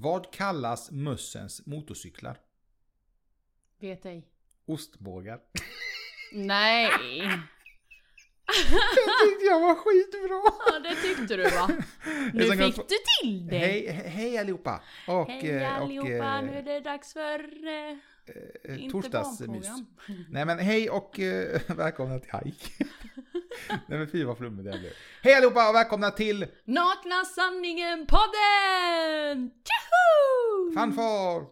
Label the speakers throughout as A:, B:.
A: Vad kallas mössens motorcyklar?
B: Vet ej.
A: Ostbågar.
B: Nej!
A: Det tyckte jag var skitbra!
B: Ja, det tyckte du va? Nu fick du till det!
A: Hej, he- hej allihopa! Och,
B: Hej
A: eh,
B: allihopa,
A: och,
B: nu är det dags för... Eh,
A: eh, torsdagsmys. Nej men hej och eh, välkomna till Hike. Nej men fy vad flummigt det blev. Hej allihopa och välkomna till
B: Nakna sanningen podden! Tjoho!
A: Fanfar!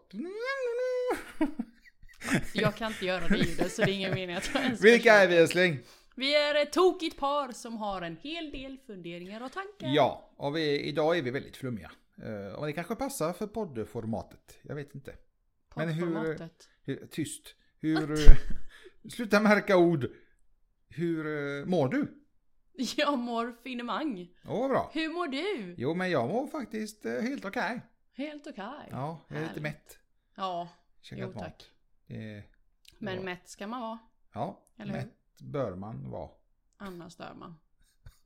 B: Jag kan inte göra det ljudet så det är ingen mening att jag ens
A: Vilka är vi älskling?
B: Vi är ett tokigt par som har en hel del funderingar och tankar.
A: Ja, och vi, idag är vi väldigt flummiga. Eh, och det kanske passar för poddformatet. Jag vet inte. Men hur-. Hur, tyst. Hur... eh, sluta märka ord. Hur eh, mår du?
B: Jag mår finemang.
A: Åh vad bra.
B: Hur mår du?
A: Jo men jag mår faktiskt eh, helt okej.
B: Helt okej.
A: Ja, jag är lite mätt.
B: Ja,
A: Käkat
B: Jo, tack.
A: Det,
B: men
A: Ja.
B: mätt ska man vara.
A: ja,
B: Eller hur?
A: mätt bör man vara.
B: Annars dör man.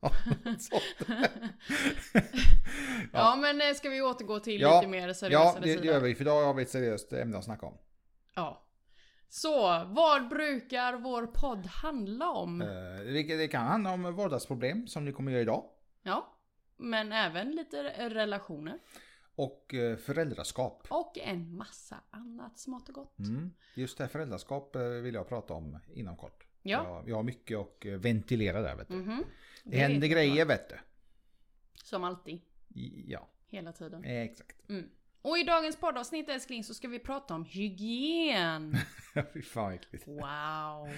B: Men eh, ska vi återgå till
A: Ja,
B: lite mer seriösa
A: Ja, det, det gör vi. För idag har vi ett seriöst ämne att snacka om.
B: Ja. Så, vad brukar vår podd handla om?
A: Eh, Det, det kan handla om vardagsproblem som ni kommer göra idag.
B: Ja. Men även lite relationer.
A: Och eh, föräldraskap.
B: Och en massa annat smått och gott.
A: Mm. Just det här föräldraskap vill jag prata om inom kort.
B: Ja.
A: Jag, jag har mycket att ventilera där vet du.
B: Mhm.
A: Det händer
B: vet jag
A: grejer vet du.
B: Som alltid.
A: Ja,
B: Hela tiden.
A: eh, exakt.
B: Mm. Och i dagens poddavsnitt älskling så ska vi prata om hygien.
A: Fy fan vad äckligt.
B: Wow.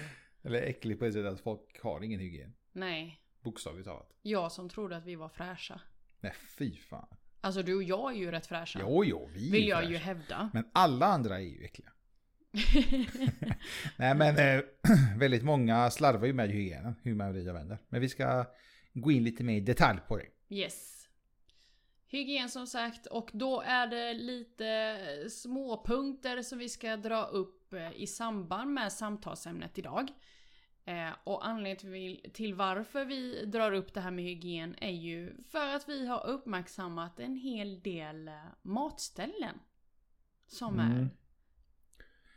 A: Eller äckligt på det sättet att folk har ingen hygien.
B: Nej.
A: Bokstavligt talat.
B: Jag som trodde att vi var fräscha.
A: Nej fy fan.
B: Alltså du och jag är ju rätt fräscha.
A: Jo, jo, vi är
B: Vill jag
A: fräscha.
B: ju hävda.
A: Men alla andra är ju äckliga. Nej men eh, väldigt många slarvar ju med hygienen, hur man vrider och vänder. Men vi ska gå in lite mer i detalj på det.
B: Yes. Hygien som sagt och då är det lite småpunkter som vi ska dra upp eh, i samband med samtalsämnet idag. Eh, och anledningen till, varför vi drar upp det här med hygien är ju för att vi har uppmärksammat en hel del eh, matställen. Som
A: Mm.
B: är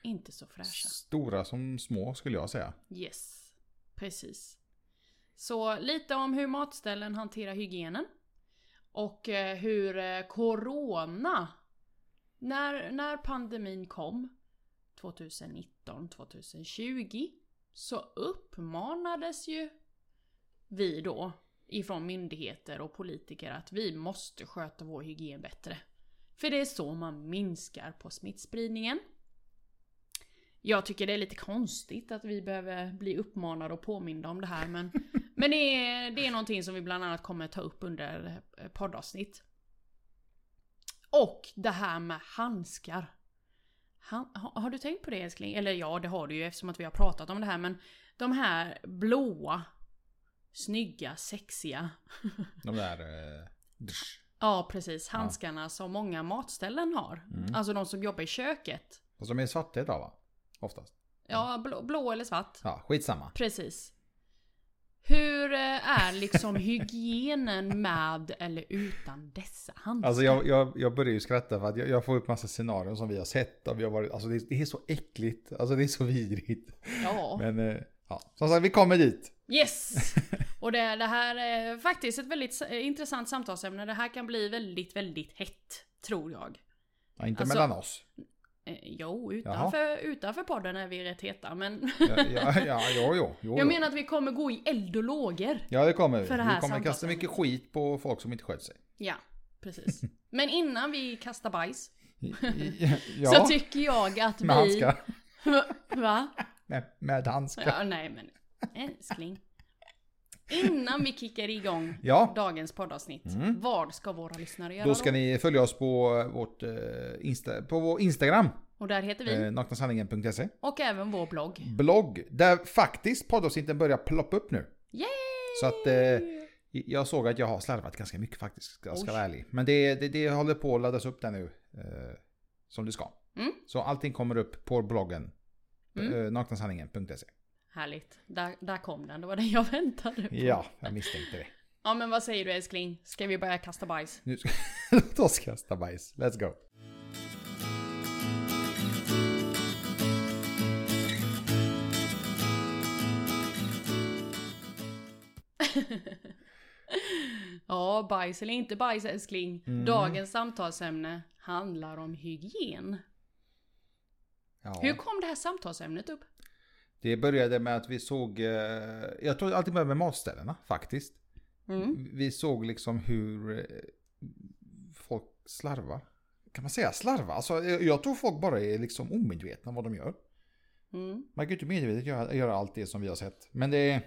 B: inte så fräscha.
A: Stora som små skulle jag säga.
B: Yes, precis. Så lite om hur matställen hanterar hygienen. Och eh, hur eh, corona, när, när pandemin kom 2019-2020 så uppmanades ju vi då ifrån myndigheter och politiker att vi måste sköta vår hygien bättre. För det är så man minskar på smittspridningen. Jag tycker det är lite konstigt att vi behöver bli uppmanade och påminda om det här men, men det, är, det är någonting som vi bland annat kommer ta upp under eh, poddavsnitt. Och det här med handskar. Han, har, har du tänkt på det älskling? Eller ja, det har du ju eftersom att vi har pratat om det här men de här blåa, snygga, sexiga
A: De där... Eh.
B: Ja precis, handskarna som många matställen har.
A: Mm.
B: Alltså de som jobbar i köket.
A: Fast de är svarta idag va? Oftast.
B: Ja, blå, blå eller svart.
A: Ja, skitsamma.
B: Precis. Hur eh, är liksom hygienen med eller utan dessa handskar?
A: Alltså jag, jag, jag börjar ju skratta för att jag, jag får upp massa scenarion som vi har sett. Och vi har varit, alltså det, det är så äckligt. Alltså det är så vidrigt.
B: Ja.
A: Men eh, ja, som sagt vi kommer dit.
B: Yes! Och det, det här är faktiskt ett väldigt s- intressant samtalsämne. Det här kan bli väldigt, väldigt hett. Tror jag.
A: Ja, inte
B: Alltså-
A: mellan oss.
B: Eh, jo, utanför, utanför podden är vi rätt heta. Men
A: Ja, ja, ja, jo, jo, jo,
B: jag menar att vi kommer gå i eld och lågor.
A: Ja det kommer vi.
B: för det
A: Vi kommer kasta mycket skit på folk som inte sköter sig.
B: Ja, precis. Men innan vi kastar bajs.
A: Ja,
B: Så tycker jag att
A: med
B: vi...
A: handskar.
B: Va?
A: Med, med handskar.
B: Ja, nej men älskling. Innan vi kickar igång
A: Ja.
B: dagens poddavsnitt.
A: Mm.
B: Vad ska våra lyssnare göra
A: Då
B: då?
A: ska ni följa oss på, vårt, eh, Insta, på vår Instagram.
B: Och där heter vi.
A: Eh, naknasanningen.se.
B: Och även vår blogg.
A: Blogg. Där faktiskt poddavsnitten börjar ploppa upp nu.
B: Yay!
A: Så att eh, jag såg att jag har slarvat ganska mycket faktiskt. Ska jag ska vara ärlig. Men det, det, det håller på att laddas upp där nu. Eh, som det ska.
B: Mm.
A: Så allting kommer upp på bloggen.
B: Mm.
A: Eh, naknasanningen.se.
B: Härligt. Där, där kom den, det var den jag väntade på.
A: Ja, jag misstänkte det.
B: Ja, men vad säger du älskling? Ska vi börja kasta bajs?
A: Nu ska... Låt oss kasta bajs. Let's go.
B: ja, bajs eller inte bajs älskling.
A: Mm.
B: Dagens samtalsämne handlar om hygien.
A: Ja.
B: Hur kom det här samtalsämnet upp?
A: Det började med att vi såg, eh, jag tror alltid började med matställena faktiskt.
B: Mm.
A: Vi såg liksom hur eh, folk slarvar. Kan man säga slarva? Alltså, jag tror folk bara är liksom omedvetna om vad de gör.
B: Mm.
A: Man kan ju inte medvetet göra, göra allt det som vi har sett. Men det är...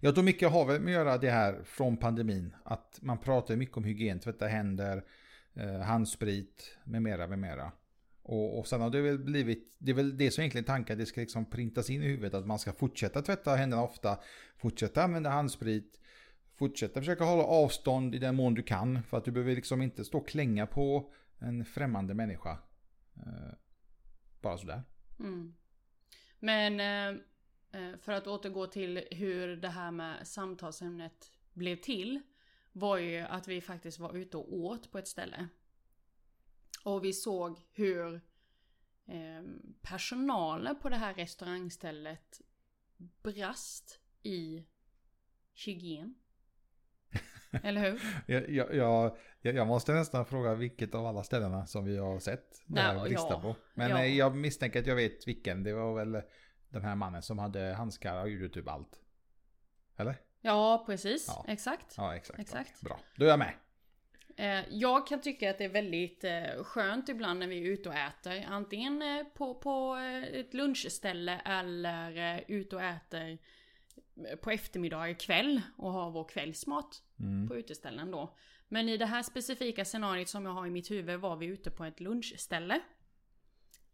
A: Jag tror mycket har väl med att göra det här från pandemin. Att man pratar mycket om hygien, tvätta händer, eh, handsprit med mera, med mera. Och, och sen har det väl blivit, det är väl det som egentligen är tanken, det ska liksom printas in i huvudet att man ska fortsätta tvätta händerna ofta, fortsätta använda handsprit, fortsätta försöka hålla avstånd i den mån du kan. För att du behöver liksom inte stå och klänga på en främmande människa. Eh, bara sådär.
B: Mm. Men eh, eh för att återgå till hur det här med samtalsämnet blev till. Var ju att vi faktiskt var ute och åt på ett ställe. Och vi såg hur eh, personalen på det här restaurangstället brast i hygien. Eller hur?
A: Jag, jag, jag, jag måste nästan fråga vilket av alla ställena som vi har sett det här
B: Ja,
A: brista
B: ja,
A: på. Men
B: ja.
A: eh, jag misstänker att jag vet vilken. Det var väl den här mannen som hade handskar och gjorde typ allt. Eller?
B: Ja, precis.
A: Ja.
B: Exakt.
A: Ja, exakt.
B: Exakt.
A: Bra, då är jag med.
B: Eh, Jag kan tycka att det är väldigt eh, skönt ibland när vi är ute och äter. Antingen eh, på, på eh, ett lunchställe eller eh, ute och äter eh, på eftermiddag, kväll och har vår kvällsmat
A: Mm.
B: på uteställen då. Men i det här specifika scenariot som jag har i mitt huvud var vi ute på ett lunchställe.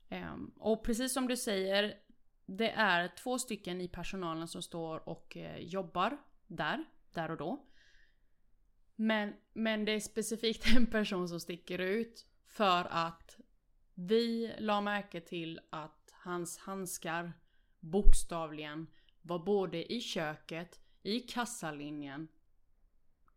B: Ehm, Och precis som du säger, det är två stycken i personalen som står och eh, jobbar där, där och då. Men, men det är specifikt en person som sticker ut för att vi la märke till att hans handskar bokstavligen var både i köket, i kassalinjen,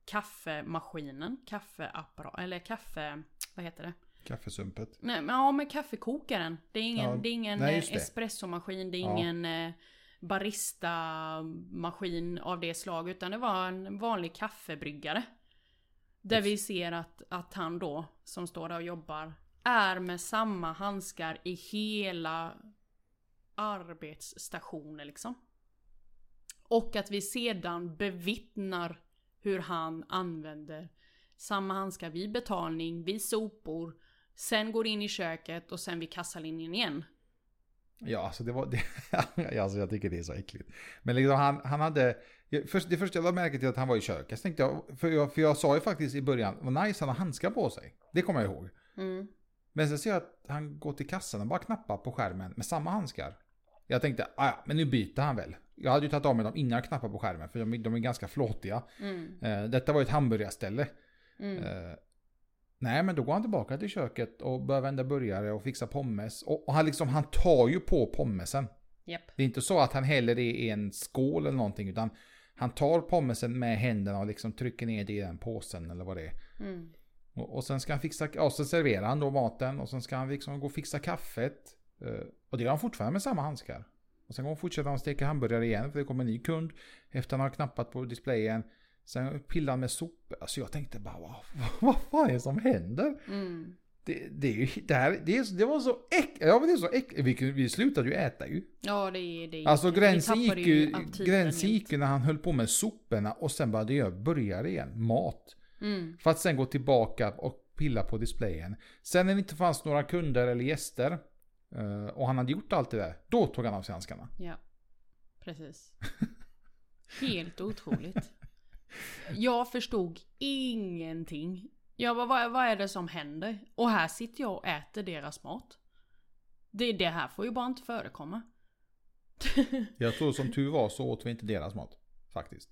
B: kaffemaskinen, kaffeapparat, eller kaffe... Vad heter det?
A: Kaffesumpet.
B: Nej, men ja, med kaffekokaren. Det är ingen,
A: Ja,
B: det är ingen
A: nej,
B: eh,
A: det.
B: espressomaskin, det är
A: Ja.
B: ingen eh, barista-maskin av det slag, utan det var en vanlig kaffebryggare. Där vi ser att, att han då, som står där och jobbar, är med samma handskar i hela arbetsstationen liksom. Och att vi sedan bevittnar hur han använder samma handskar vid betalning, vid sopor, sen går in i köket och sen vid kassalinjen igen.
A: Ja, alltså det var... Det, alltså jag tycker det är så äckligt. Men liksom han, han hade... Först, det första jag märke till att han var i köket. Så tänkte jag, för, jag, för jag sa ju faktiskt i början, vad nice han har handskar på sig. Det kommer jag ihåg.
B: Mm.
A: Men sen ser jag att han går till kassan och bara knappar på skärmen med samma handskar. Jag tänkte, "Ah, ja, men nu byter han väl. Jag hade ju tagit av mig dem innan jag knappade på skärmen, för de, de är ganska flåtiga.
B: Mm.
A: Eh, detta var ju ett hamburgarställe.
B: Mm.
A: Eh, nej, men då går han tillbaka till köket och börjar vända burgare och fixa pommes. Och, och han, liksom, han tar ju på pommesen.
B: Japp.
A: Det är inte så att han häller det i en skål eller någonting, utan han tar pommesen med händerna och liksom trycker ner det i den påsen eller vad det är.
B: Mm.
A: Och, och sen ska han fixa, ja så serverar han då maten och sen ska han liksom gå och fixa kaffet. Eh, och det gör han fortfarande med samma handskar. Och sen går han fortsätter han steka hamburgare igen för det kommer en ny kund. Efter han har knappat på displayen. Sen pillar han med sopor. Alltså jag tänkte bara vad, vad fan är det som händer?
B: Mm.
A: Det, det, är ju, det, här, det, är, det var så äckligt. Ja men det är så äckligt. Vi, vi slutade ju äta ju.
B: Ja, det är det.
A: Alltså gränsen gick ju, gränsen gick ju när han höll på med soporna och sen började göra burgare igen. Mat.
B: Mm.
A: För att sen gå tillbaka och pilla på displayen. Sen när det inte fanns några kunder eller gäster eh, och han hade gjort allt det där, då tog han av sig handskarna.
B: Ja, precis. Helt otroligt. Jag förstod ingenting. Jag bara, vad, vad är det som händer? Och här sitter jag och äter deras mat. Det, det här får ju bara inte förekomma.
A: Jag tror som tur var så åt vi inte deras mat. Faktiskt.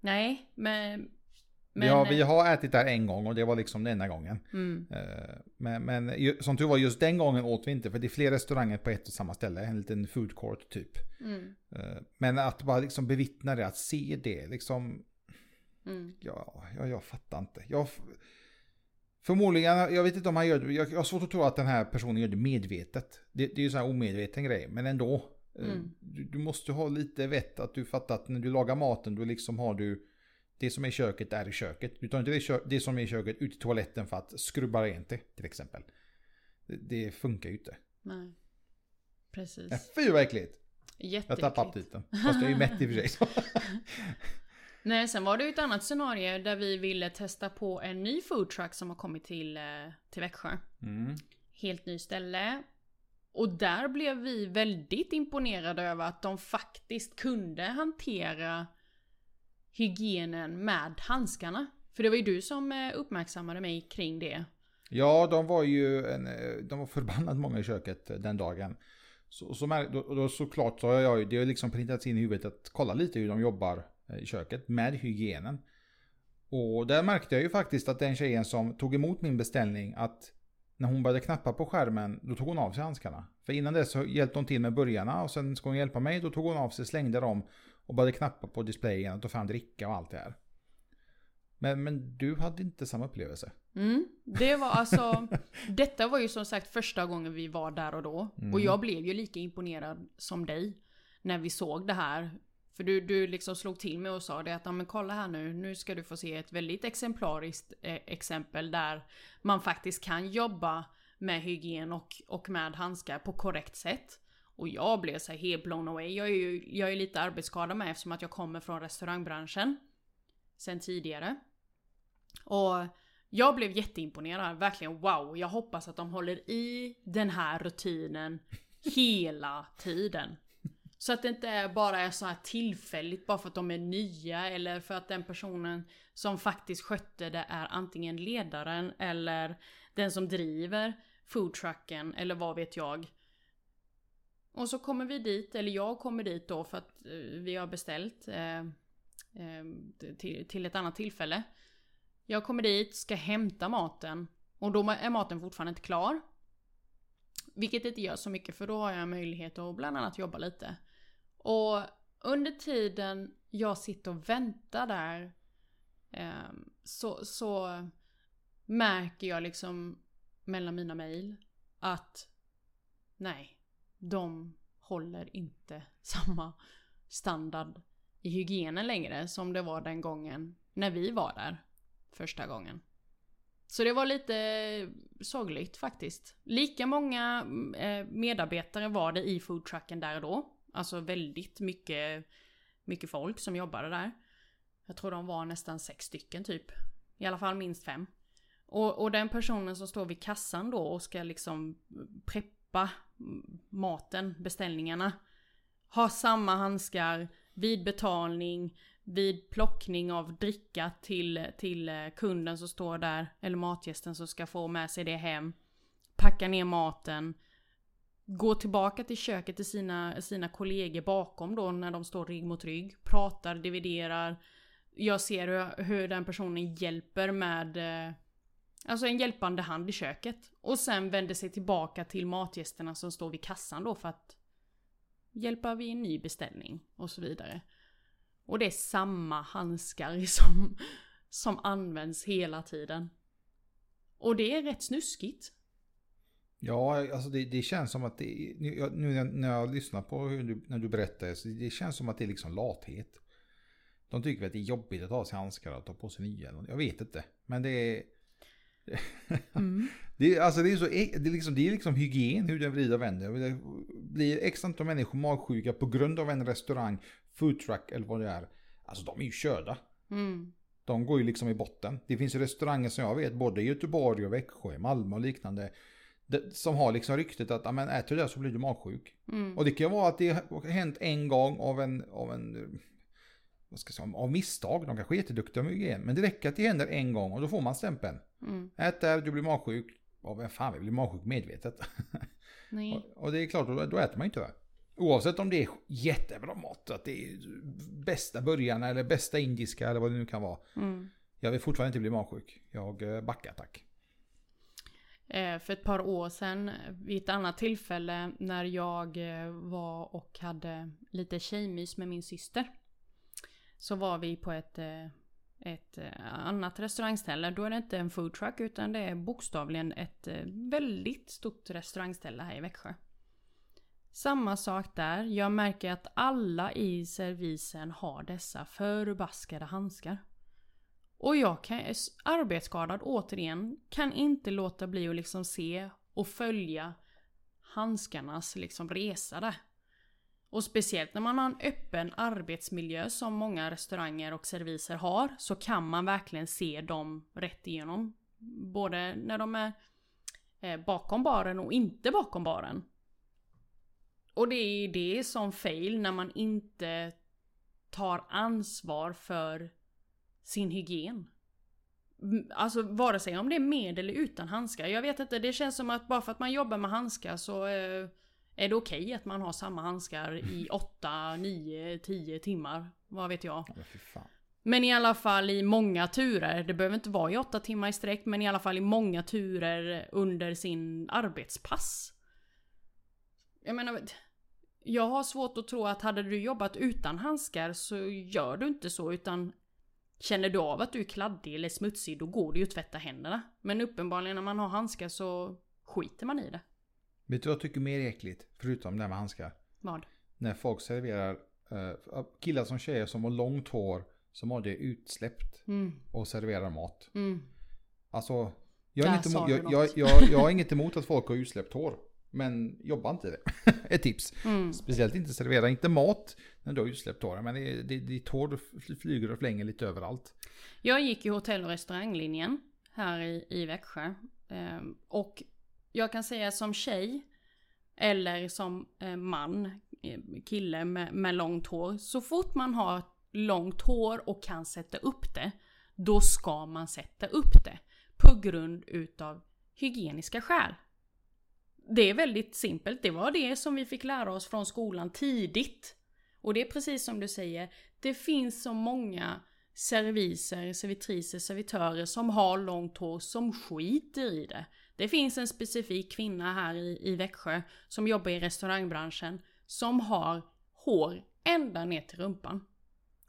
B: Nej, men...
A: vi, har, vi har ätit där en gång och det var liksom den enda gången.
B: Mm,
A: Eh, Men, men som tur var just den gången åt vi inte för det är fler restauranger på ett och samma ställe. En liten food court typ.
B: mm,
A: Eh, Men att bara liksom bevittna det, att se det liksom.
B: mm.
A: Ja, jag, jag fattar inte. Jag, förmodligen, jag vet inte om han gör det. Jag, har svårt att tro att den här personen gör det medvetet. Det, det är ju så här omedveten grej, men ändå. Eh,
B: Mm.
A: Du, du måste ha lite vett att du fattar att när du lagar maten då liksom har du det som är i köket är i köket. Du tar inte det, kö- det som är i köket ut i toaletten för att skrubba rent det till exempel. Det, det funkar ju inte.
B: Nej. Precis.
A: Nej, Fy vad äckligt! Jag tappade
B: Jätteäckligt.
A: aptiten. Fast jag är ju mätt i och för sig.
B: Nej, sen var det ju ett annat scenario där vi ville testa på en ny foodtruck som har kommit till, eh, till Växjö.
A: Mm.
B: Helt ny ställe. Och där blev vi väldigt imponerade över att de faktiskt kunde hantera hygienen med handskarna. För det var ju du som eh, uppmärksammade mig kring det.
A: Ja, de var ju en, eh, de var förbannat många i köket den dagen. Så, så, då, då såklart så har jag ju, det har liksom printats in i huvudet att kolla lite hur de jobbar i köket med hygienen. Och där märkte jag ju faktiskt att den tjejen som tog emot min beställning att när hon började knappa på skärmen då tog hon av sig handskarna. För innan det så hjälpte hon till med burgarna och sen ska hon hjälpa mig då tog hon av sig, slängde dem och började knappa på displayen och ta fram dricka och allt det här. Men, men du hade inte samma upplevelse.
B: Mm, det var alltså, detta var ju som sagt första gången vi var där och då.
A: Mm.
B: Och jag blev ju lika imponerad som dig när vi såg det här. För du, du liksom slog till mig och sa det att, ja men kolla här nu, nu ska du få se ett väldigt exemplariskt eh, exempel där man faktiskt kan jobba med hygien och, och med handskar på korrekt sätt. Och jag blev så här helt blown away. Jag är ju jag är lite arbetsskadad med eftersom att jag kommer från restaurangbranschen. Sen tidigare. Och jag blev jätteimponerad, verkligen wow. Jag hoppas att de håller i den här rutinen hela tiden. Så att det inte är bara är så här tillfälligt bara för att de är nya eller för att den personen som faktiskt skötte det är antingen ledaren eller den som driver foodtrucken eller vad vet jag. Och så kommer vi dit, eller jag kommer dit då för att eh, vi har beställt eh, eh, till, till ett annat tillfälle. Jag kommer dit, ska hämta maten och då är maten fortfarande inte klar. Vilket inte gör så mycket för då har jag möjlighet att bland annat jobba lite. Och under tiden jag sitter och väntar där eh, så, så märker jag liksom mellan mina mejl att nej, de håller inte samma standard i hygienen längre som det var den gången när vi var där första gången. Så det var lite sorgligt faktiskt. Lika många mm, eh, medarbetare var det i foodtrucken där och då. Alltså väldigt mycket, mycket folk som jobbade där. Jag tror de var nästan sex stycken typ. I alla fall minst fem. Och, och den personen som står vid kassan då och ska liksom preppa maten, beställningarna. Har samma handskar vid betalning, vid plockning av dricka till, till eh, kunden som står där, eller matgästen som ska få med sig det hem. Packa ner maten. Går tillbaka till köket till sina, sina kollegor bakom då när de står rygg mot rygg. Pratar, dividerar. Jag ser hur, hur den personen hjälper med eh, Alltså en hjälpande hand i köket. Och sen vänder sig tillbaka till matgästerna som står vid kassan då för att hjälpa vid en ny beställning och så vidare. Och det är samma handskar som, som används hela tiden. Och det är rätt snuskigt.
A: Ja, alltså det, det känns som att det, nu när- jag lyssnar på hur du, när du berättar, så det känns som att det är liksom lathet. De tycker att det är jobbigt att ha sig handskar och ta på sig nya. Jag vet inte. Men det är...
B: Mm.
A: Det alltså det är, så, det är, liksom, det är liksom hygien hur den vrider och vänder. Det blir x antal människor magsjuka på grund av en restaurang, foodtruck eller vad det är. Alltså de är ju körda.
B: Mm.
A: De går ju liksom i botten. Det finns restauranger som jag vet, både i Göteborg och Växjö, Malmö och liknande. Det- Som har liksom ryktet att, ja men äter du det så blir du magsjuk.
B: Mm.
A: Och det kan ju vara att det har hänt en gång av en, av en, vad ska jag säga, av misstag. De kanske är jätteduktiga med hygien. Men det räcker att det händer en gång och då får man stämpeln.
B: Mm.
A: Ät du blir magsjuk. Ja, vem fan vill bli magsjuk medvetet?
B: Nej.
A: Och, och det är klart, då, då äter man inte det. Oavsett om det är jättebra mat, att det är bästa burgarna eller bästa indiska eller vad det nu kan vara.
B: Mm.
A: Jag vill fortfarande inte bli magsjuk. Jag eh, backar tack.
B: Eh, för ett par år sedan vid ett annat tillfälle när jag eh, var och hade lite tjejmys med min syster. Så var vi på ett, eh, ett annat restaurangställe. Då är det inte en foodtruck utan det är bokstavligen ett väldigt stort restaurangställe här i Växjö. Samma sak där. Jag märker att alla i servisen har dessa förbaskade handskar. Och jag kan, arbetsskadad återigen, kan inte låta bli att liksom se och följa handskarnas liksom resa där. Och speciellt när man har en öppen arbetsmiljö som många restauranger och serviser har så kan man verkligen se dem rätt igenom. Både när de är eh, bakom baren och inte bakom baren. Och det är det som fail när man inte tar ansvar för sin hygien. Alltså vare sig om det är med eller utan handskar. Jag vet inte, det känns som att bara för att man jobbar med handskar så eh, är det okej okay att man har samma handskar i 8, 9, 10 timmar. Vad vet jag.
A: Ja,
B: men i alla fall i många turer, det behöver inte vara i 8 timmar i sträck, men i alla fall i många turer under sin arbetspass. Jag menar, jag har svårt att tro att hade du jobbat utan handskar så gör du inte så utan Känner du av att du är kladdig eller smutsig då går det ju att tvätta händerna. Men uppenbarligen när man har handskar så skiter man i det.
A: Vet du vad jag tycker mer äckligt? Förutom det här med handskar.
B: Vad?
A: När folk serverar uh, killar som tjejer som har långt hår som har det utsläppt
B: mm.
A: och serverar mat.
B: Mm.
A: Alltså, jag har, emot, jag, jag, jag, jag har inget emot att folk har utsläppt hår. Men jobba inte i det. Ett tips.
B: Mm.
A: Speciellt inte servera, inte mat när du har utsläppt hår. Men det, det, ditt hår flyger och flänger lite överallt.
B: Jag gick ju hotell och restauranglinjen här i, i Växjö. Ehm, och jag kan säga som tjej eller som eh, man, eh, kille med, med långt hår. Så fort man har långt hår och kan sätta upp det, då ska man sätta upp det. På grund utav hygieniska skäl. Det är väldigt simpelt. Det var det som vi fick lära oss från skolan tidigt. Och det är precis som du säger. Det finns så många serviser, servitriser, servitörer som har långt hår som skiter i det. Det finns en specifik kvinna här i, i Växjö som jobbar i restaurangbranschen som har hår ända ner till rumpan.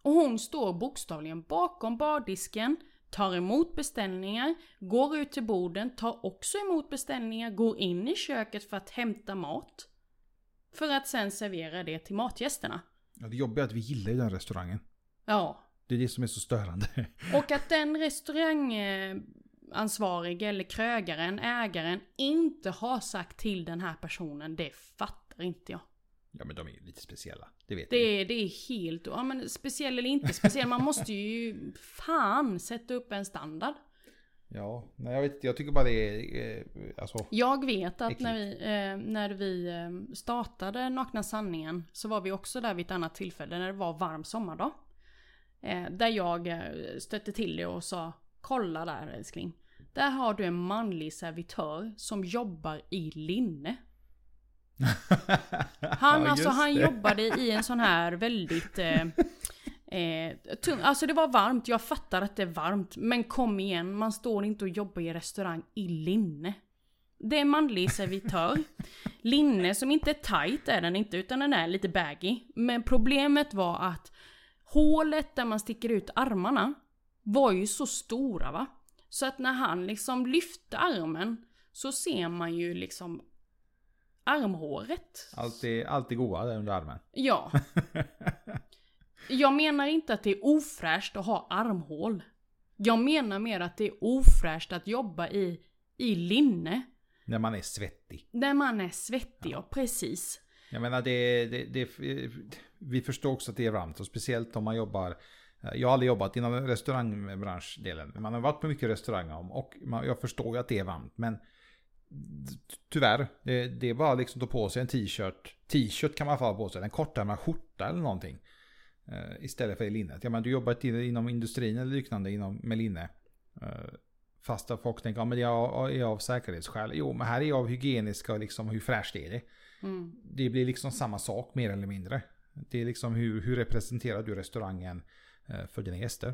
B: Och hon står bokstavligen bakom bardisken, tar emot beställningar, går ut till borden, tar också emot beställningar, går in i köket för att hämta mat. För att sen servera det till matgästerna.
A: Ja, det jobbiga är att vi gillar ju den restaurangen.
B: Ja.
A: Det är det som är så störande.
B: Och att den restaurangansvarige eller krögaren, ägaren, inte har sagt till den här personen, det fattar inte jag.
A: Ja men de är ju lite speciella. Det vet
B: det, är, det är helt... Ja men speciell eller inte speciell. Man måste ju fan sätta upp en standard.
A: Ja, nej jag vet. Jag tycker bara det är... Eh, alltså,
B: jag vet att när vi, eh, när vi eh, startade Nakna Sanningen så var vi också där vid ett annat tillfälle när det var varm sommardag. Eh, där jag eh, stötte till det och sa Kolla där älskling. Där har du en manlig servitör som jobbar i linne. Han, ja, alltså, han jobbade i en sån här väldigt... Eh, eh, tung. Alltså det var varmt, jag fattar att det är varmt. Men kom igen, man står inte och jobbar i restaurang i linne. Det är manlig servitör. linne som inte är tight är den inte, utan den är lite baggy. Men problemet var att hålet där man sticker ut armarna var ju så stora va. Så att när han liksom lyfte armen så ser man ju liksom armhåret.
A: Allt är, allt är goa där under armen.
B: Ja. Jag menar inte att det är ofräscht att ha armhål. Jag menar mer att det är ofräscht att jobba i, i linne.
A: När man är svettig.
B: När man är svettig, ja, ja precis.
A: Jag menar det, det, det, vi förstår också att det är varmt och speciellt om man jobbar jag har aldrig jobbat inom restaurangbranschdelen. Man har varit på mycket restauranger och jag förstår ju att det är varmt. Men tyvärr, det, det är bara liksom att ta på sig en t-shirt. T-shirt kan man få på sig, en kortärmad skjorta eller någonting. Uh, istället för i linnet. Ja, men du jobbar inom industrin eller liknande inom, med linne. Uh, fast folk tänker, ja men det är av säkerhetsskäl. Jo, men här är av hygieniska liksom hur fräscht är det?
B: Mm.
A: Det blir liksom samma sak mer eller mindre. Det är liksom hur, hur representerar du restaurangen uh, för dina gäster?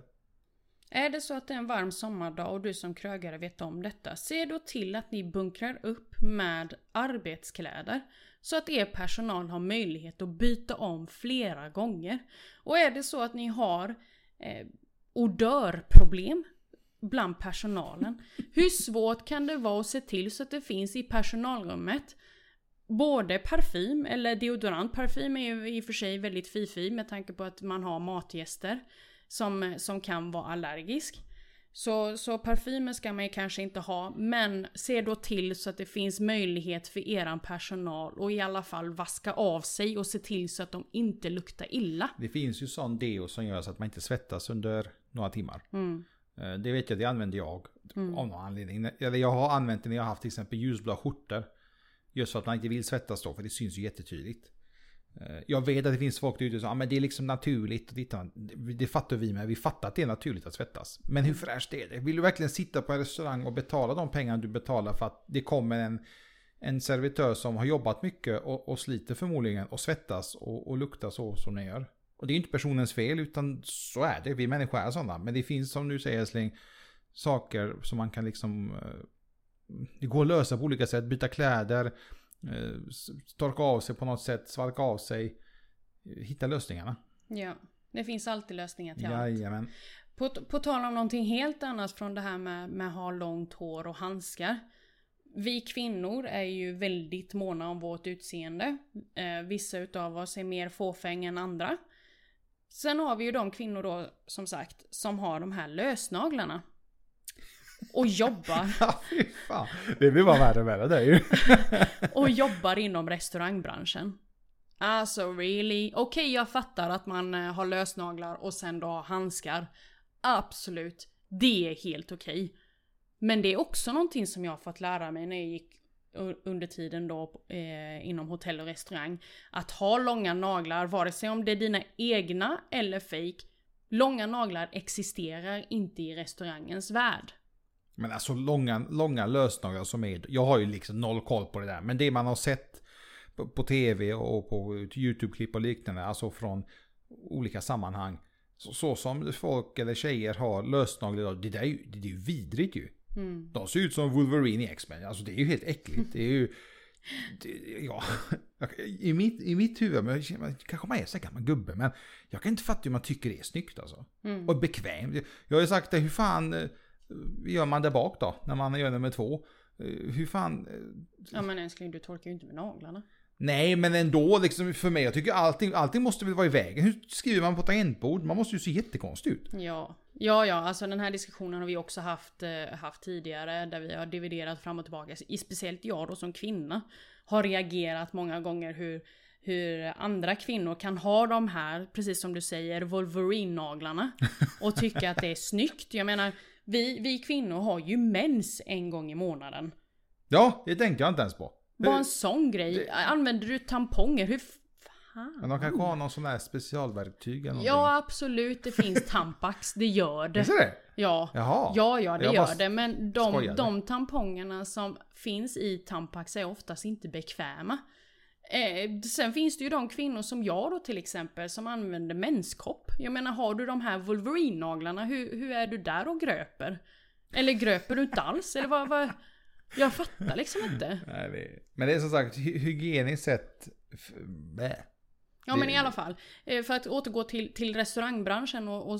B: Är det så att det är en varm sommardag och du som krögare vet om detta, se då till att ni bunkrar upp med arbetskläder så att er personal har möjlighet att byta om flera gånger. Och är det så att ni har eh, odörproblem bland personalen, hur svårt kan det vara att se till så att det finns i personalrummet både parfym eller deodorant. Parfym är ju i och för sig väldigt fifi med tanke på att man har matgäster som, som kan vara allergisk. Så, så parfymen ska man ju kanske inte ha, men se då till så att det finns möjlighet för eran personal att i alla fall vaska av sig och se till så att de inte luktar illa.
A: Det finns ju sån deo som gör så att man inte svettas under några timmar.
B: Mm.
A: Eh, Det vet jag, det använder jag
B: Mm.
A: av någon anledning. Eller jag har använt det när jag har haft till exempel ljusblå skjortor. Just för att man inte vill svettas då, för det syns ju jättetydligt. Eh, jag vet att det finns folk ute som säger men det är liksom naturligt. Och titta, det fattar vi med, vi fattar att det är naturligt att svettas. Men hur fräscht är det? Vill du verkligen sitta på en restaurang och betala de pengar du betalar för att det kommer en, en servitör som har jobbat mycket och, och sliter förmodligen och svettas och, och luktar så som den gör? Och det är inte personens fel utan så är det, vi människor är sådana. Men det finns som du säger älskling, saker som man kan liksom... Eh, det går att lösa på olika sätt, byta kläder, torka av sig på något sätt, svalka av sig. eh, Hitta lösningarna.
B: Ja, det finns alltid lösningar till allt.
A: Jajamän.
B: På, på tal om någonting helt annat från det här med, med ha långt hår och handskar. Vi kvinnor är ju väldigt måna om vårt utseende. Eh, vissa utav oss är mer fåfäng än andra. Sen har vi ju de kvinnor då, som sagt, som har de här lösnaglarna. Och jobbar,
A: Ja, fy fan. Det blir bara värre och värre det ju.
B: och jobbar inom restaurangbranschen. Alltså really? Okej, jag fattar att man eh, har lösnaglar och sen då har handskar. Absolut, det är helt okej. Men det är också någonting som jag har fått lära mig när jag gick under tiden då eh, inom hotell och restaurang. Att ha långa naglar, vare sig om det är dina egna eller fake. Långa naglar existerar inte i restaurangens värld.
A: Men alltså långa, långa lösnaglar som är... Jag har ju liksom noll koll på det där. Men det man har sett på, på tv och på YouTube-klipp och liknande. Alltså från olika sammanhang. Så, så som folk eller tjejer har lösnaglar idag. Det där är ju, det är ju vidrigt ju.
B: Mm.
A: De ser ut som Wolverine i X-Men. Alltså det är ju helt äckligt. Det är ju... Det, ja, i mitt, I mitt huvud, men kanske man är så gammal gubbe, men jag kan inte fatta hur man tycker det är snyggt alltså.
B: Mm.
A: Och bekvämt. Jag har ju sagt det, hur fan eh, gör man det bak då? När man gör nummer två? Eh, Hur fan... eh,
B: Ja men älskling, du torkar ju inte med naglarna.
A: Nej, men ändå liksom för mig. Jag tycker allting, allting måste väl vara i vägen. Hur skriver man på tangentbord? Man måste ju se jättekonstig ut.
B: Ja. Ja, ja, alltså den här diskussionen har vi också haft, eh, haft tidigare där vi har dividerat fram och tillbaka. I, speciellt jag då som kvinna har reagerat många gånger hur, hur andra kvinnor kan ha de här, precis som du säger, Wolverine-naglarna och tycka att det är snyggt. Jag menar, vi, vi kvinnor har ju mens en gång i månaden.
A: Ja, det tänker jag inte ens på.
B: Bara en sån grej.
A: det-
B: Använder du tamponger? Hur fan?
A: Men de kanske har någon sån här specialverktyg eller någonting.
B: Ja, absolut. Det finns Tampax. Det gör det.
A: Visst det?
B: Ja.
A: Jaha.
B: Ja, ja, det
A: Jag
B: gör det. Men de,
A: skojade.
B: de tampongerna som finns i Tampax är oftast inte bekväma. Eh, sen finns det ju de kvinnor som jag då till exempel som använder menskopp. Jag menar, har du de här Wolverine-naglarna, hur, hur är du där och gröper? Eller gröper du inte alls? Eller vad, vad? Jag fattar liksom inte.
A: Nej. Men det är som sagt hy- hygieniskt sett... Bä.
B: Ja men i alla fall. eh, För att återgå till, till restaurangbranschen och, och,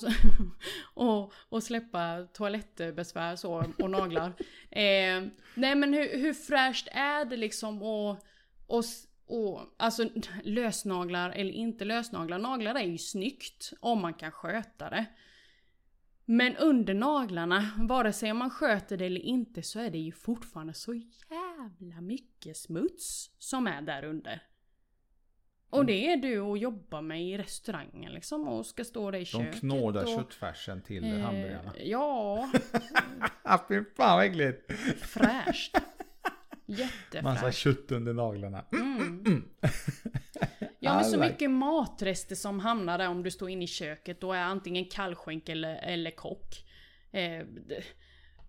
B: och, och släppa toalettbesvär så, och naglar. Eh, nej men hur, hur fräscht är det liksom och, och, s- och alltså lösnaglar eller inte lösnaglar. Naglar är ju snyggt om man kan sköta det. Men under naglarna, vare sig man sköter det eller inte så är det ju fortfarande så jävla mycket smuts som är där under. Och det är du och jobbar med i restaurangen liksom och ska stå där i
A: De
B: köket.
A: knådar
B: och,
A: köttfärsen till hamburgarna.
B: eh, Ja,
A: Ah, fy fan vad äckligt.
B: fräscht.
A: Massa
B: Jättefräscht.
A: kött under naglarna.
B: Mm. Ja men så mycket matrester som hamnar där om du står inne i köket. Då är antingen kallskänk eller, eller kock. Eh,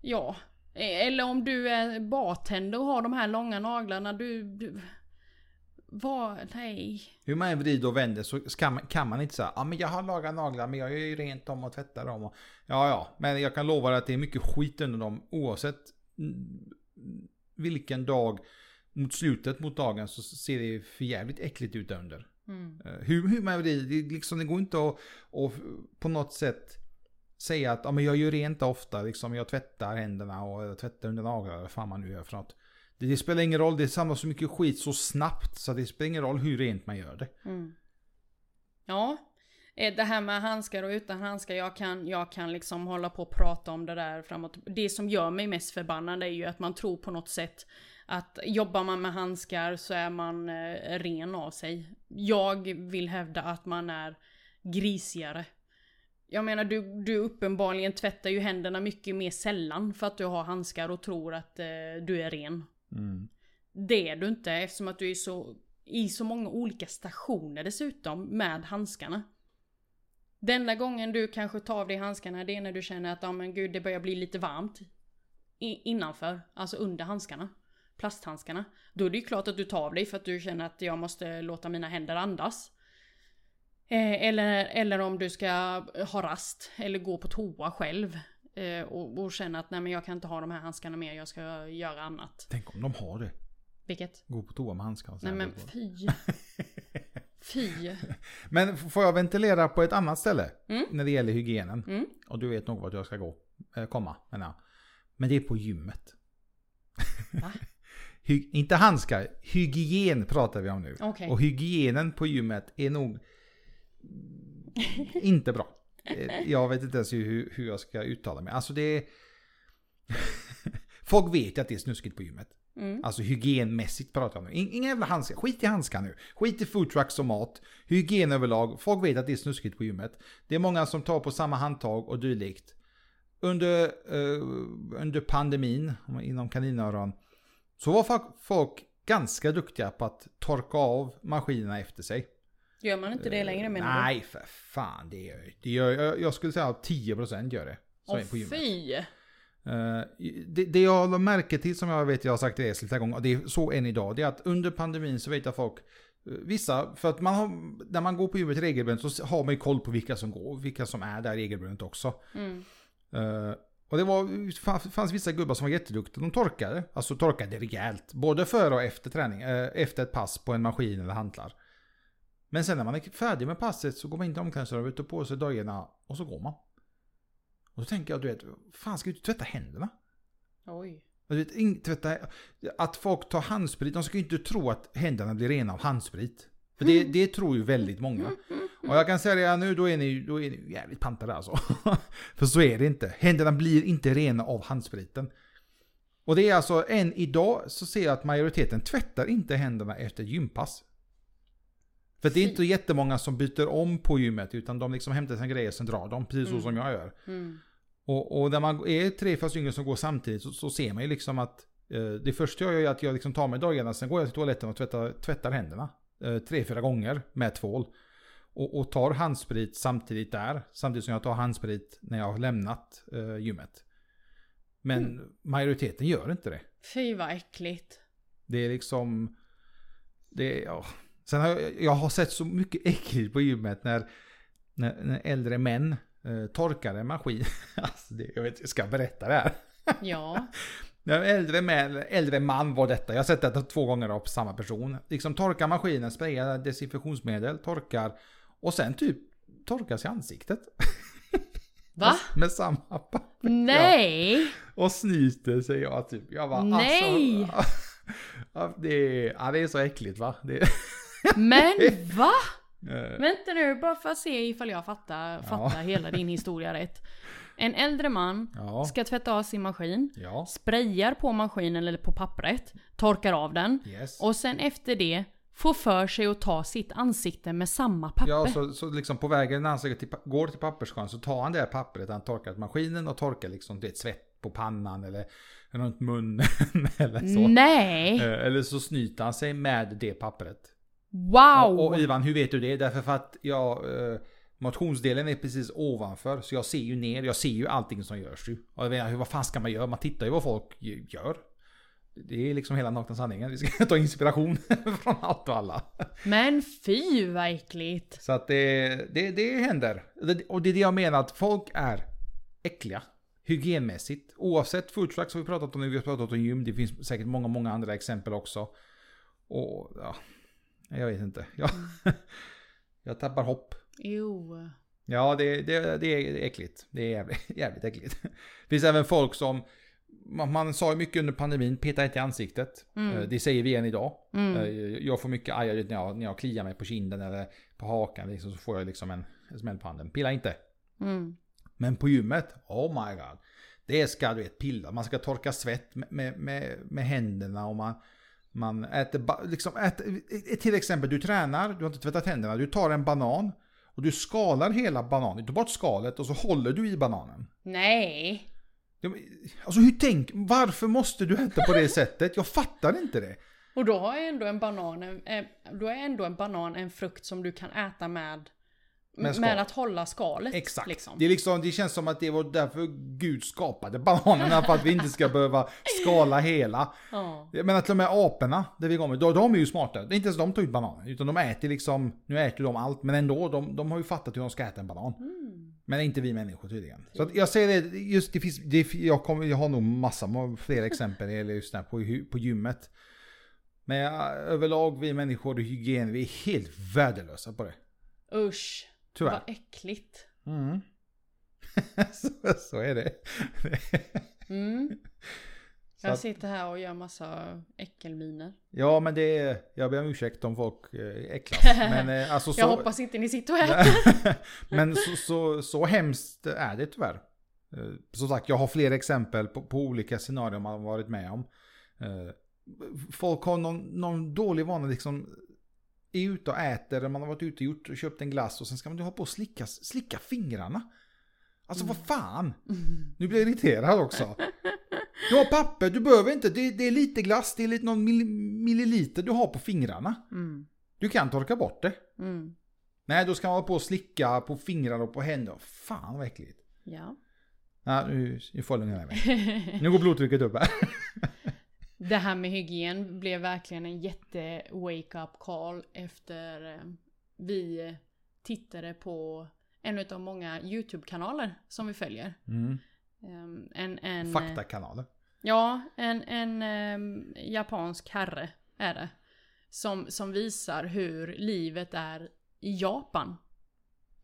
B: ja. Eh, Eller om du är bartender och har de här långa naglarna. Du... du vad? Nej.
A: Hur man än vrider och vänder så ska man, kan man inte säga ja men jag har lagat naglar men jag gör ju rent dem och tvättar dem. Och, ja ja, men jag kan lova dig att det är mycket skit under dem oavsett mm, vilken dag mot slutet mot dagen så ser det för jävligt äckligt ut där under.
B: Mm.
A: Eh, Hur, hur man vrider, det, liksom, det går inte att, att på något sätt säga att ja, men jag gör rent ofta, liksom, jag tvättar händerna och jag tvättar under naglarna, eller vad fan man nu gör för något. Det, det spelar ingen roll, det samlas så mycket skit så snabbt så det spelar ingen roll hur rent man gör det.
B: Mm. Ja, det här med handskar och utan handskar, jag kan, jag kan liksom hålla på och prata om det där framåt. Det som gör mig mest förbannad är ju att man tror på något sätt att jobbar man med handskar så är man eh, ren av sig. Jag vill hävda att man är grisigare. Jag menar du, du uppenbarligen tvättar ju händerna mycket mer sällan för att du har handskar och tror att eh, du är ren.
A: Mm.
B: Det är du inte eftersom att du är så i så många olika stationer dessutom med handskarna. Den enda gången du kanske tar av dig handskarna det är när du känner att ja men gud det börjar bli lite varmt. I, innanför, alltså under handskarna. Plasthandskarna. Då är det ju klart att du tar av dig för att du känner att jag måste låta mina händer andas. Eh, eller, eller om du ska ha rast eller gå på toa själv. Eh, och, och känna att nej men jag kan inte ha de här handskarna mer, jag ska göra annat.
A: Tänk om de har det.
B: Vilket?
A: Gå på toa med handskar.
B: Nej men fy. Fy.
A: Men får jag ventilera på ett annat ställe?
B: Mm.
A: När det gäller hygienen.
B: Mm.
A: Och du vet nog vart jag ska gå. Eh, komma, menar jag. Men det är på gymmet. Hy- inte handskar, hygien pratar vi om nu.
B: Okej.
A: Och hygienen på gymmet är nog inte bra. Eh, Jag vet inte ens hur, hur jag ska uttala mig. Alltså det är... Folk vet att det är snuskigt på gymmet.
B: Mm.
A: Alltså hygienmässigt pratar jag om nu. In- Inga jävla handskar. Skit i handskar nu. Skit i foodtrucks och mat. Hygien överlag. Folk vet att det är snuskigt på gymmet. Det är många som tar på samma handtag och dylikt. Under, eh, under pandemin, inom kaninöron, så var folk ganska duktiga på att torka av maskinerna efter sig.
B: Gör man inte det längre menar du?
A: Eh, Nej, för fan. Det gör, det gör jag, jag skulle säga att 10% gör det.
B: Åh fy!
A: Eh, det, det jag la märke till som jag vet jag har sagt det flera gånger, och det är så än idag, det är att under pandemin så vet jag folk, eh, vissa, för att man har, när man går på gymmet regelbundet så har man ju koll på vilka som går, vilka som är där regelbundet också.
B: Mm.
A: Eh, och det var, fanns- vissa gubbar som var jätteduktiga, de torkade, alltså torkade rejält, både före och efter träning, eh, efter ett pass på en maskin eller hantlar. Men sen när man är färdig med passet så går man in till omklädningsrummet och på sig dojorna och så går man. Och så tänker jag, du vet, fan ska du inte tvätta händerna?
B: Oj.
A: Och Du vet, in, tvätta, att folk tar handsprit, de ska ju inte tro att händerna blir rena av handsprit. För det, det tror ju väldigt många. Och jag kan säga det nu, då är ni, då är ni jävligt pantade alltså. För så är det inte. Händerna blir inte rena av handspriten. Och det är alltså, än idag så ser jag att majoriteten tvättar inte händerna efter gympass. För det är inte jättemånga som byter om på gymmet, utan de liksom hämtar sina grejer, sen drar de, precis så
B: Mm.
A: som jag gör.
B: Mm.
A: Och, och när man är tre, fyra stycken som går samtidigt så, så ser man ju liksom att eh, det första jag gör är att jag liksom tar mig dagarna, sen går jag till toaletten och tvättar, tvättar händerna. Eh, tre, fyra gånger med tvål. Och, och tar handsprit samtidigt där, samtidigt som jag tar handsprit när jag har lämnat eh, gymmet. Men majoriteten gör inte det.
B: Fy vad äckligt.
A: Det är liksom... Det är, ja. Sen har jag, jag har sett så mycket äckligt på gymmet när, när, när äldre män eh, torkar en maskin. alltså det, jag vet jag ska berätta det här.
B: Ja.
A: Äldre, män, äldre man var detta. Jag har sett detta två gånger på samma person. Liksom torkar maskinen, sprayar desinfektionsmedel, torkar och sen typ torkar sig ansiktet.
B: Va?
A: Med samma papper.
B: Nej!
A: Och snyter sig jag typ. Jag bara,
B: Nej!
A: Alltså, ja, det, är, ja, det är så äckligt va? Det,
B: Men va?
A: Eh,
B: Vänta nu, bara för att se ifall jag fattar, fattar hela din historia rätt. En äldre man
A: ja,
B: ska tvätta av sin maskin,
A: ja,
B: sprayar på maskinen eller på pappret, torkar av den
A: yes.
B: och sen efter det får för sig att ta sitt ansikte med samma papper.
A: Ja, så, så liksom på vägen när han till, går till papperssjön så tar han det här pappret, han torkar maskinen och torkar liksom det svett på pannan eller runt munnen eller så.
B: Nej!
A: Eh, Eller så snyter han sig med det pappret.
B: Wow!
A: Och, och Ivan, hur vet du det? Därför för att jag, eh, motionsdelen är precis ovanför. Så jag ser ju ner, jag ser ju allting som görs ju. Och jag hur- vad fan ska man göra? Man tittar ju vad folk gör. Det är liksom hela nakna sanningen. Vi ska ta inspiration från allt och alla.
B: Men fy vad äckligt!
A: Så att det, det, det händer. Och det är det jag menar att folk är äckliga. Hygienmässigt. Oavsett foodtrucks har vi pratat om nu, vi har pratat om gym. Det finns säkert många, många andra exempel också. Och ja, jag vet inte. Jag, jag tappar hopp.
B: Jo.
A: Ja, det, det, det är äckligt. Det är jävligt, jävligt äckligt. Det finns även folk som man, sa ju mycket under pandemin, peta inte i ansiktet.
B: Mm.
A: Eh, Det säger vi än idag.
B: Mm.
A: Eh, Jag får mycket arg när jag, när jag kliar mig på kinden eller på hakan. Liksom, så får jag liksom en, en smäll på handen. Pilla inte.
B: Mm.
A: Men på gymmet, oh my god. Det ska du vet pilla. Man ska torka svett med, med, med, med händerna och man, man äter, liksom äter, till exempel, du tränar, du har inte tvättat händerna, du tar en banan och du skalar hela bananen. Du tar bort skalet och så håller du i bananen.
B: Nej.
A: Alltså hur tänk, varför måste du äta på det sättet? Jag fattar inte det.
B: Och då jag ändå en banan, en, eh, då är ändå en banan en frukt som du kan äta med,
A: Med, skal.
B: att hålla skalet.
A: Exakt.
B: Liksom.
A: Det, är liksom, det känns som att det var därför Gud skapade bananerna, för att vi inte ska behöva skala hela.
B: Ja.
A: Jag menar till och med aporna, där vi kommer, de, de är ju smarta. Det är inte ens de tar ut bananer, utan de äter liksom, nu äter de allt, men ändå, de, de har ju fattat hur de ska äta en banan.
B: Mm.
A: Men inte vi människor tydligen. Så att jag säger det, just det finns, det, jag, kommer, jag har nog massa, fler exempel gäller just det här på, på gymmet. Men överlag, vi människor och hygien, vi är helt värdelösa på det.
B: Usch.
A: Tyvärr.
B: Vad äckligt.
A: Mm. så, så är det.
B: Mm. Jag sitter här och gör massa äckelminer.
A: Ja men det är, jag ber om ursäkt om folk eh, äcklas. Men eh, alltså så...
B: Jag hoppas inte ni sitter och äter.
A: men så, så, så hemskt är det tyvärr. Eh, Som sagt, jag har fler exempel på, på olika scenarier man har varit med om. Folk har någon, någon dålig vana liksom är ute och äter, man har varit ute och gjort, och köpt en glass och sen ska man ha på och slicka, slicka fingrarna. Alltså vad fan! Nu blir jag irriterad också. Du har papper, du behöver inte, det, det är lite glass, det är lite någon mill, milliliter du har på fingrarna.
B: Mm.
A: Du kan torka bort det.
B: Mm.
A: Nej, då ska man hålla på och slicka på fingrar och på händer. Fan vad äckligt.
B: Ja.
A: Nej, nu, nu får jag lugna ner mig. Nu går blodtrycket upp här.
B: Det här med hygien blev verkligen en jätte wake-up call efter eh, vi tittade på en av många YouTube-kanaler som vi följer.
A: Mm.
B: Ehm, En, en,
A: Faktakanaler.
B: Ja, en, en ehm, japansk herre är det. Som, som visar hur livet är i Japan.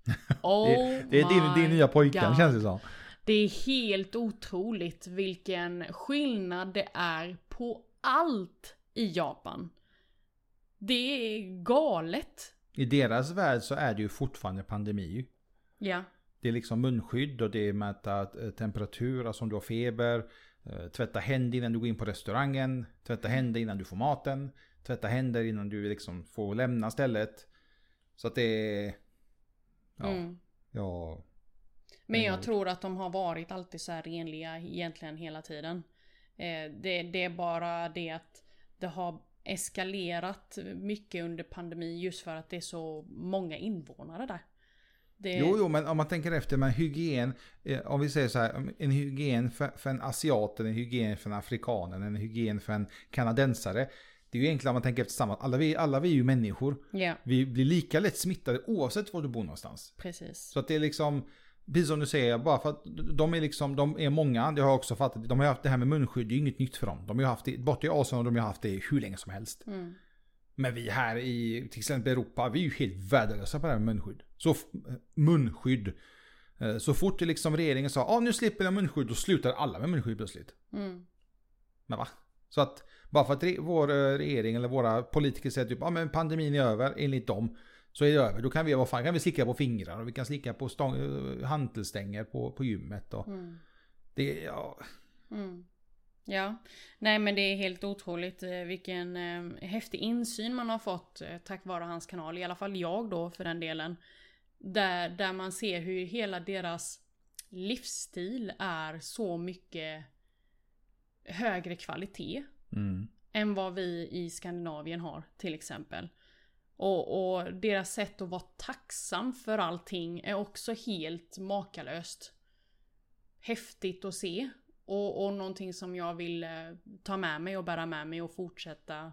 B: Oh
A: Det, det är din, din nya pojkvän känns det som.
B: Det är helt otroligt vilken skillnad det är på allt i Japan. Det är galet.
A: I deras värld så är det ju fortfarande pandemi.
B: Ja.
A: Det är liksom munskydd och det är mäta eh, temperatur, alltså om du har feber. eh, Tvätta händer innan du går in på restaurangen. Tvätta händer innan du får maten. Tvätta händer innan du liksom får lämna stället. Så att det är... Ja,
B: Mm.
A: ja
B: Men jag tror att de har varit alltid så här renliga egentligen hela tiden. Eh, det, det är bara det att det har eskalerat mycket under pandemin just för att det är så många invånare där. Det,
A: Jo, jo, men om man tänker efter med hygien. Eh, om vi säger så här, en hygien för, för en asiat, en hygien för en afrikan, en hygien för en kanadensare. Det är ju egentligen om man tänker efter samma. Alla vi, alla vi är ju människor.
B: Ja,
A: Vi blir lika lätt smittade oavsett var du bor någonstans.
B: precis.
A: Så att det är liksom, precis som du säger, bara för att de är liksom, de är många, det har jag också fattat. De har haft det här med munskydd, det är inget nytt för dem. De har haft det, borta i Asien har de haft det hur länge som helst.
B: Mm.
A: Men vi här i till exempel Europa, vi är ju helt värdelösa på det här med munskydd. Så f- munskydd. Eh, Så fort liksom regeringen sa, ah, nu slipper jag munskydd, då slutar alla med munskydd plötsligt.
B: Mm.
A: Men va? Så att bara för att vår eh, regering eller våra politiker säger typ, ah, men pandemin är över, enligt dem. Så är det över. Då kan vi, vad fan, kan vi slicka på fingrar och vi kan slicka på stång, eh, hantelstänger på, på gymmet. Och
B: Mm.
A: det, ja,
B: Mm. Ja, nej men det är helt otroligt eh, vilken eh, häftig insyn man har fått eh, tack vare hans kanal. I alla fall jag då för den delen. Där, där man ser hur hela deras livsstil är så mycket högre kvalitet
A: mm.
B: än vad vi i Skandinavien har till exempel. Och, och deras sätt att vara tacksam för allting är också helt makalöst. Häftigt att se. Och, och någonting som jag vill eh, ta med mig och bära med mig och fortsätta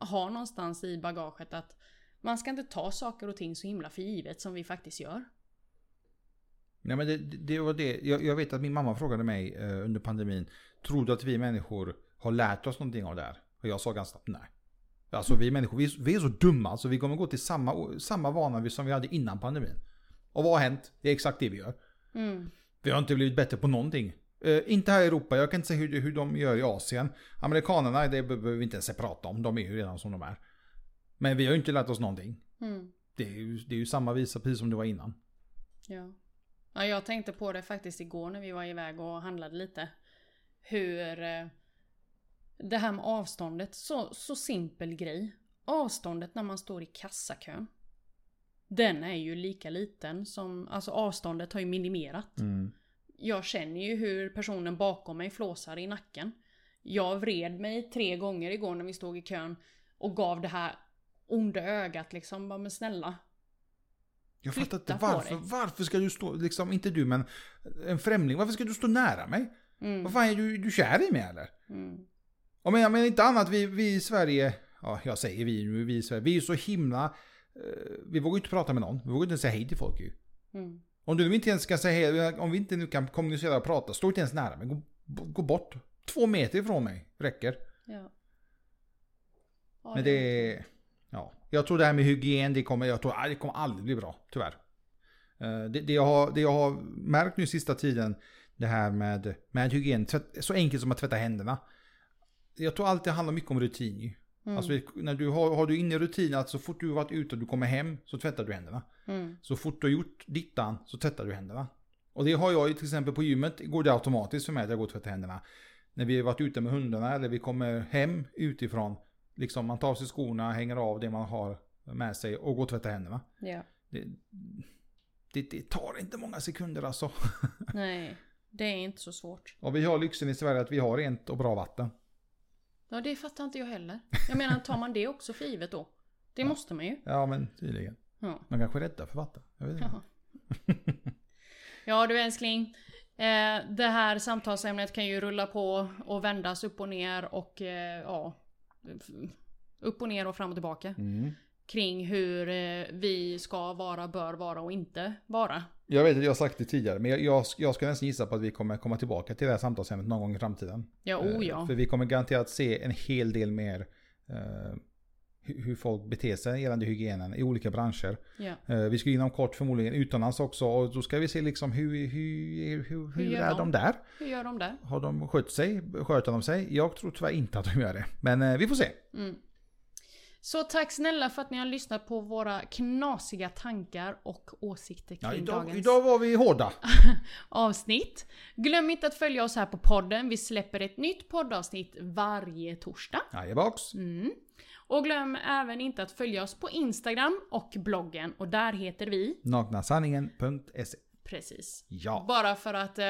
B: ha någonstans i bagaget att man ska inte ta saker och ting så himla för givet som vi faktiskt gör.
A: Nej men det, det var det. Jag, jag vet att min mamma frågade mig eh, under pandemin. Tror du att vi människor har lärt oss någonting av det här? Och jag sa ganska snabbt nej. Alltså vi människor, vi, är- vi är så dumma så vi kommer gå till samma, samma vana som vi hade innan pandemin. Och vad har hänt? Det är exakt det vi gör.
B: Mm.
A: Vi har inte blivit bättre på någonting. Eh, inte här i Europa, jag kan inte säga hur, hur de gör i Asien. Amerikanerna, det behöver vi inte ens prata om. De är ju redan som de är. Men vi har ju inte lärt oss någonting.
B: Mm.
A: Det är ju, det är ju samma visa precis som det var innan.
B: Ja. ja, jag tänkte på det faktiskt igår när vi var iväg och handlade lite. Hur eh, det här med avståndet, så, så simpel grej. Avståndet när man står i kassakön. Den är ju lika liten som, alltså avståndet har ju minimerat. Jag känner ju hur personen bakom mig flåsar i nacken. Jag vred mig tre gånger igår när vi stod i kön och gav det här onda ögat liksom. Bara, men snälla.
A: Jag fattar inte varför, varför ska du stå, liksom inte du men en främling, varför ska du stå nära mig?
B: Mm.
A: Vad fan är du, du kär i mig eller?
B: Mm.
A: Och men jag menar inte annat, vi, vi i Sverige, ja jag säger vi nu, vi i Sverige, vi är så himla, eh, vi vågar ju inte prata med någon, vi vågar inte säga hej till folk ju.
B: Mm.
A: Om du inte ens ska säga hej, om vi inte nu kan kommunicera och prata, stå inte ens nära mig, gå, gå bort. Två meter ifrån mig, räcker.
B: Ja. Ja,
A: Men det är, ja. Jag tror det här med hygien, det kommer, jag tror, det kommer aldrig bli bra, tyvärr. Eh, Det, det, jag har, det jag har märkt nu sista tiden, det här med, med hygien, tvätt, så enkelt som att tvätta händerna. Jag tror alltid det handlar mycket om rutin.
B: Mm.
A: Alltså när du har, har du inne i rutin att så fort du varit ute och du kommer hem så tvättar du händerna.
B: Mm.
A: Så fort du har gjort dittan så tvättar du händerna. Och det har jag ju till exempel på gymmet, går det automatiskt för mig att jag går och tvättar händerna. När vi har varit ute med hundarna eller vi kommer hem utifrån. Liksom man tar av sig skorna, hänger av det man har med sig och går och tvättar händerna.
B: Ja.
A: Det, det, det tar inte många sekunder alltså.
B: Nej, det är inte så svårt.
A: Och vi har lyxen i Sverige att vi har rent och bra vatten.
B: Ja, det fattar inte jag heller. Jag menar, tar man det också för givet då? Det måste man ju.
A: Ja men tydligen.
B: Ja.
A: Man kanske är rädda för vatten. Jag vet inte.
B: Ja du älskling. Eh, det här samtalsämnet kan ju rulla på och vändas upp och ner och eh, ja. Upp och ner och fram och tillbaka.
A: Mm.
B: Kring hur eh, vi ska vara, bör vara och inte vara.
A: Jag vet att jag har sagt det tidigare, men jag, jag, jag ska nästan gissa på att vi kommer komma tillbaka till det här samtalsämnet någon gång i framtiden.
B: Ja, oh
A: Eh,
B: ja.
A: För vi kommer garanterat se en hel del mer eh, hu- hur folk beter sig gällande hygienen i olika branscher. Eh, vi ska inom kort förmodligen utomlands också och då ska vi se liksom hur, hur, hur, hur, är
B: de?
A: de där?
B: Hur gör de det?
A: Har de skött sig? Sköter de sig? Jag tror tyvärr inte att de gör det. Men eh, vi får se.
B: Mm. Så tack snälla för att ni har lyssnat på våra knasiga tankar och åsikter kring
A: Ja, idag,
B: dagens
A: idag var vi hårda.
B: avsnitt. Glöm inte att följa oss här på podden. Vi släpper ett nytt poddavsnitt varje torsdag.
A: Jajebox.
B: Mm. Och glöm även inte att följa oss på Instagram och bloggen och där heter vi
A: Naknasanningen.se
B: precis.
A: Ja.
B: Bara för att eh,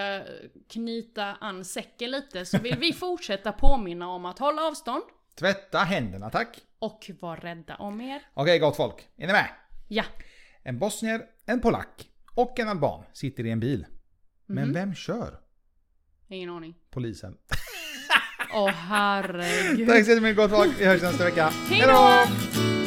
B: knyta an säcken lite så vill vi fortsätta påminna om att hålla avstånd
A: Tvätta händerna tack.
B: Och vara rädda om er.
A: Okej gott folk, är ni med?
B: Ja,
A: En bosnier, en polack och en alban sitter i en bil. Men vem kör?
B: ingen aning.
A: Polisen.
B: Åh herregud.
A: Tack så jättemycket gott folk, vi hörs nästa vecka.
B: Hej då!